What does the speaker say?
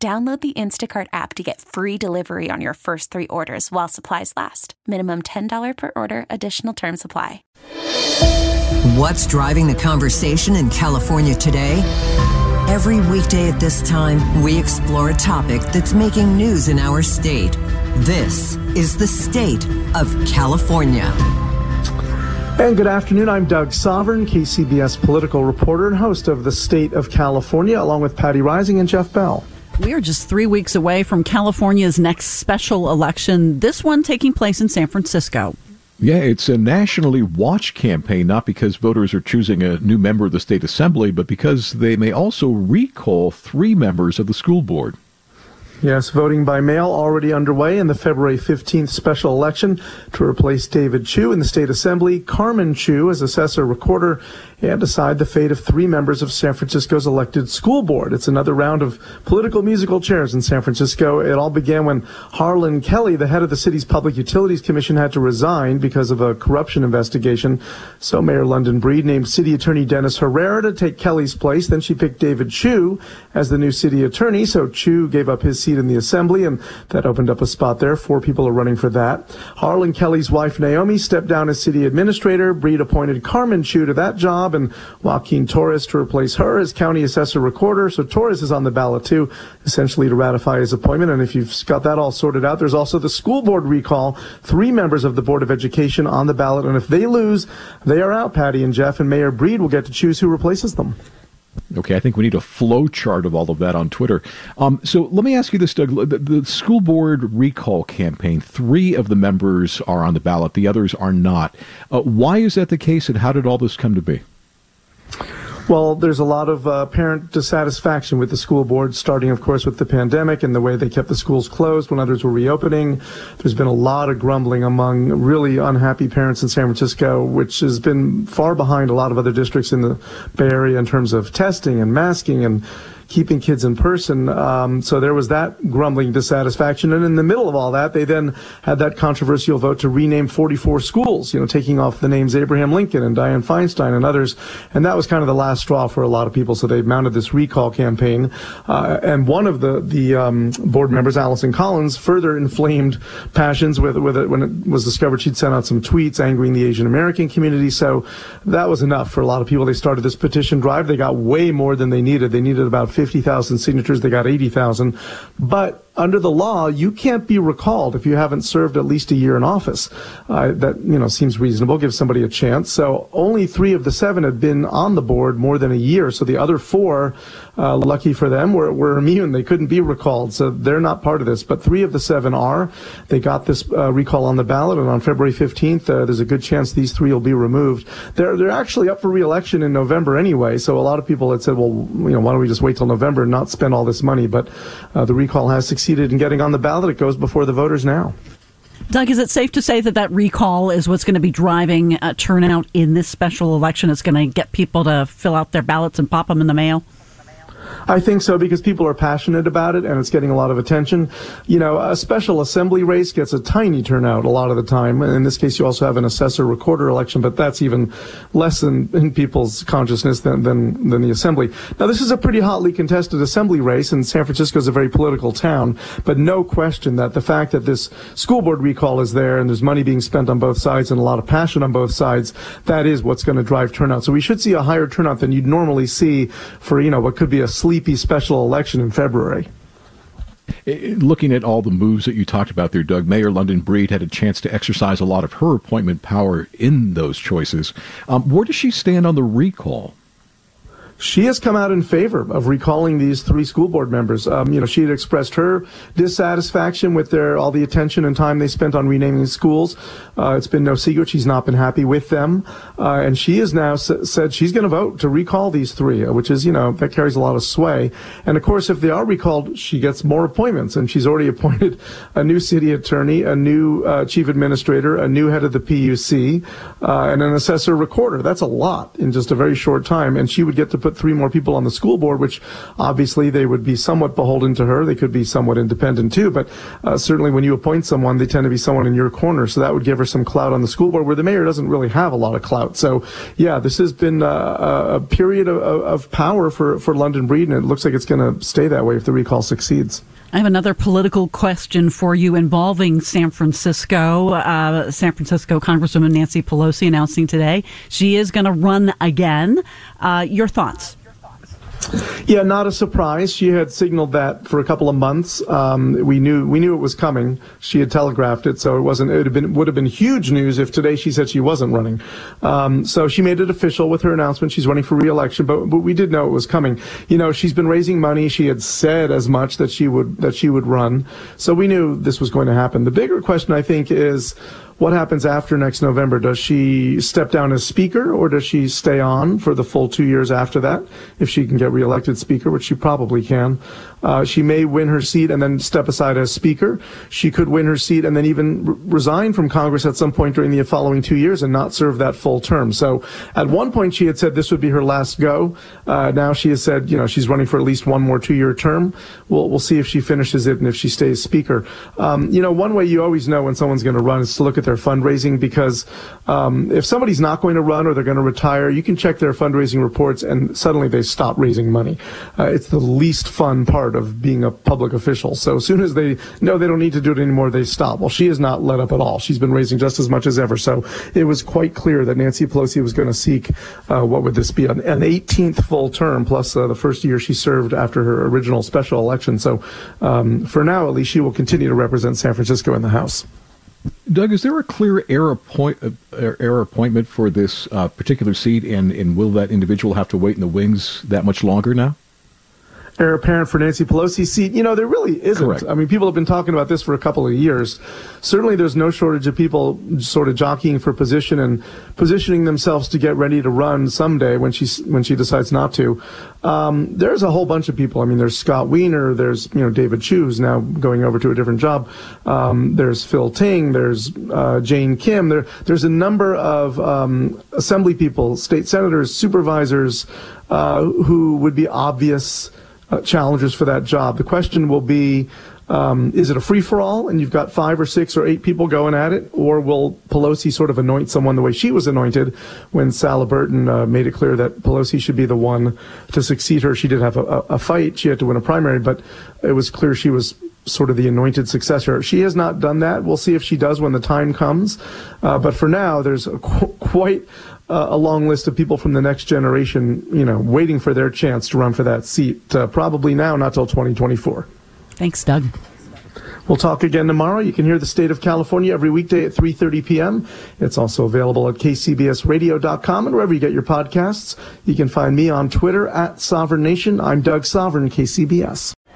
Download the Instacart app to get free delivery on your first three orders while supplies last. Minimum $10 per order, additional term supply. What's driving the conversation in California today? Every weekday at this time, we explore a topic that's making news in our state. This is the state of California. And good afternoon. I'm Doug Sovern, KCBS political reporter and host of the State of California, along with Patti Reising and Jeff Bell. We are just three weeks away from California's next special election, this one taking place in San Francisco. Yeah, it's a nationally watched campaign, not because voters are choosing a new member of the state assembly, but because they may also recall three members of the school board. Yes, voting by mail already underway in the February 15th special election to replace David Chiu in the state assembly, Carmen Chu as assessor recorder, and decide the fate of three members of San Francisco's elected school board. It's another round of political musical chairs in San Francisco. It all began when Harlan Kelly, the head of the city's Public Utilities Commission, had to resign because of a corruption investigation. So Mayor London Breed named City Attorney Dennis Herrera to take Kelly's place. Then she picked David Chiu as the new city attorney. So Chiu gave up his seat in the assembly, and that opened up a spot there. Four people are running for that. Harlan Kelly's wife Naomi stepped down as city administrator. Breed appointed Carmen Chu to that job and Joaquin Torres to replace her as county assessor recorder. So Torres is on the ballot too, essentially to ratify his appointment. And if you've got that all sorted out, there's also the school board recall. Three members of the Board of Education on the ballot, and if they lose, they are out. Patti and Jeff and Mayor Breed will get to choose who replaces them. Okay, I think we need a flow chart of all of that on Twitter. Um, so let me ask you this, Doug. The, the, school board recall campaign, three of the members are on the ballot, the others are not. Uh, why is that the case, and how did all this come to be? Well, there's a lot of uh, parent dissatisfaction with the school board, starting, of course, with the pandemic and the way they kept the schools closed when others were reopening. There's been a lot of grumbling among really unhappy parents in San Francisco, which has been far behind a lot of other districts in the Bay Area in terms of testing and masking and keeping kids in person. Um, so there was that grumbling dissatisfaction. And in the middle of all that, they then had that controversial vote to rename 44 schools, you know, taking off the names Abraham Lincoln and Dianne Feinstein and others. And that was kind of the last straw for a lot of people. So they mounted this recall campaign. Uh, and one of the, the um, board members, Allison Collins, further inflamed passions with, with it when it was discovered she'd sent out some tweets angering the Asian American community. So that was enough for a lot of people. They started this petition drive. They got way more than they needed. They needed about 50,000 signatures. They got 80,000. But under the law, you can't be recalled if you haven't served at least a year in office. Uh, that you know seems reasonable. Give somebody a chance. So only three of the seven had been on the board more than a year. So the other four, uh, lucky for them, were, were immune. They couldn't be recalled. So they're not part of this. But three of the seven are. They got this uh, recall on the ballot, and on February 15th, uh, there's a good chance these three will be removed. They're they're actually up for reelection in November anyway. So a lot of people had said, well, you know, why don't we just wait till November and not spend all this money? But uh, the recall has succeeded succeeded in getting on the ballot. It goes before the voters now. Doug, is it safe to say that that recall is what's going to be driving uh, turnout in this special election? It's going to get people to fill out their ballots and pop them in the mail? I think so because people are passionate about it and it's getting a lot of attention. You know, a special assembly race gets a tiny turnout a lot of the time. In this case, you also have an assessor recorder election, but that's even less than in people's consciousness than, than, than the assembly. Now, this is a pretty hotly contested assembly race and San Francisco is a very political town, but no question that the fact that this school board recall is there and there's money being spent on both sides and a lot of passion on both sides, that is what's going to drive turnout. So we should see a higher turnout than you'd normally see for, you know, what could be a sleepy special election in February. Looking at all the moves that you talked about there, Doug, Mayor London Breed had a chance to exercise a lot of her appointment power in those choices. Um, where does she stand on the recall? She has come out in favor of recalling these three school board members. Um, you know, she had expressed her dissatisfaction with their all the attention and time they spent on renaming schools. Uh, it's been no secret she's not been happy with them, uh, and she has now s- said she's going to vote to recall these three, uh, which is you know that carries a lot of sway. And of course, if they are recalled, she gets more appointments, and she's already appointed a new city attorney, a new uh, chief administrator, a new head of the PUC, uh, and an assessor recorder. That's a lot in just a very short time, and she would get to put three more people on the school board, which obviously they would be somewhat beholden to her. They could be somewhat independent too, but uh, certainly when you appoint someone, they tend to be someone in your corner. So that would give her some clout on the school board, where the mayor doesn't really have a lot of clout. So yeah, this has been uh, a period of, of power for for London Breed, and it looks like it's going to stay that way if the recall succeeds. I have another political question for you involving San Francisco. Uh, San Francisco Congresswoman Nancy Pelosi announcing today she is going to run again. Uh, your thoughts? Yeah, not a surprise. She had signaled that for a couple of months. Um, we knew we knew it was coming. She had telegraphed it, so it wasn't. It would have been would have been huge news if today she said she wasn't running. Um, so she made it official with her announcement. She's running for re-election, but but we did know it was coming. You know, she's been raising money. She had said as much that she would that she would run. So we knew this was going to happen. The bigger question, I think, is what happens after next November? Does she step down as speaker or does she stay on for the full two years after that? If she can get reelected speaker, which she probably can. Uh, she may win her seat and then step aside as speaker. She could win her seat and then even re- resign from Congress at some point during the following two years and not serve that full term. So at one point she had said this would be her last go. Uh, now she has said, you know, she's running for at least one more two-year term. We'll, we'll see if she finishes it and if she stays speaker. Um, you know, one way you always know when someone's going to run is to look at their fundraising because um, if somebody's not going to run or they're going to retire, you can check their fundraising reports and suddenly they stop raising money. Uh, it's the least fun part of being a public official. So as soon as they know they don't need to do it anymore, they stop. Well, she has not let up at all. She's been raising just as much as ever. So it was quite clear that Nancy Pelosi was going to seek uh, what would this be an, an 18th full term plus uh, the first year she served after her original special election. So um, for now, at least she will continue to represent San Francisco in the House. Doug, is there a clear heir, appoint, uh, heir appointment for this uh, particular seat, and, and will that individual have to wait in the wings that much longer now? Heir apparent for Nancy Pelosi's seat. You know, there really isn't. Correct. I mean, people have been talking about this for a couple of years. Certainly, there's no shortage of people sort of jockeying for position and positioning themselves to get ready to run someday when she when she decides not to. Um, there's a whole bunch of people. I mean, there's Scott Wiener. There's you know David Chiu, who's now going over to a different job. Um, there's Phil Ting. There's uh, Jane Kim. There there's a number of um, assembly people, state senators, supervisors uh, who would be obvious uh, challengers for that job. The question will be, um, is it a free for all and you've got five or six or eight people going at it, or will Pelosi sort of anoint someone the way she was anointed when Sala Burton uh, made it clear that Pelosi should be the one to succeed her? She did have a, a, fight; she had to win a primary, but it was clear she was sort of the anointed successor. She has not done that. We'll see if she does when the time comes. Uh, but for now, there's a qu- quite uh, a long list of people from the next generation, you know, waiting for their chance to run for that seat. Uh, probably now, not till 2024. Thanks, Doug. We'll talk again tomorrow. You can hear the state of California every weekday at 3:30 p.m. It's also available at kcbsradio.com and wherever you get your podcasts. You can find me on Twitter at Sovern Nation. I'm Doug Sovern, KCBS.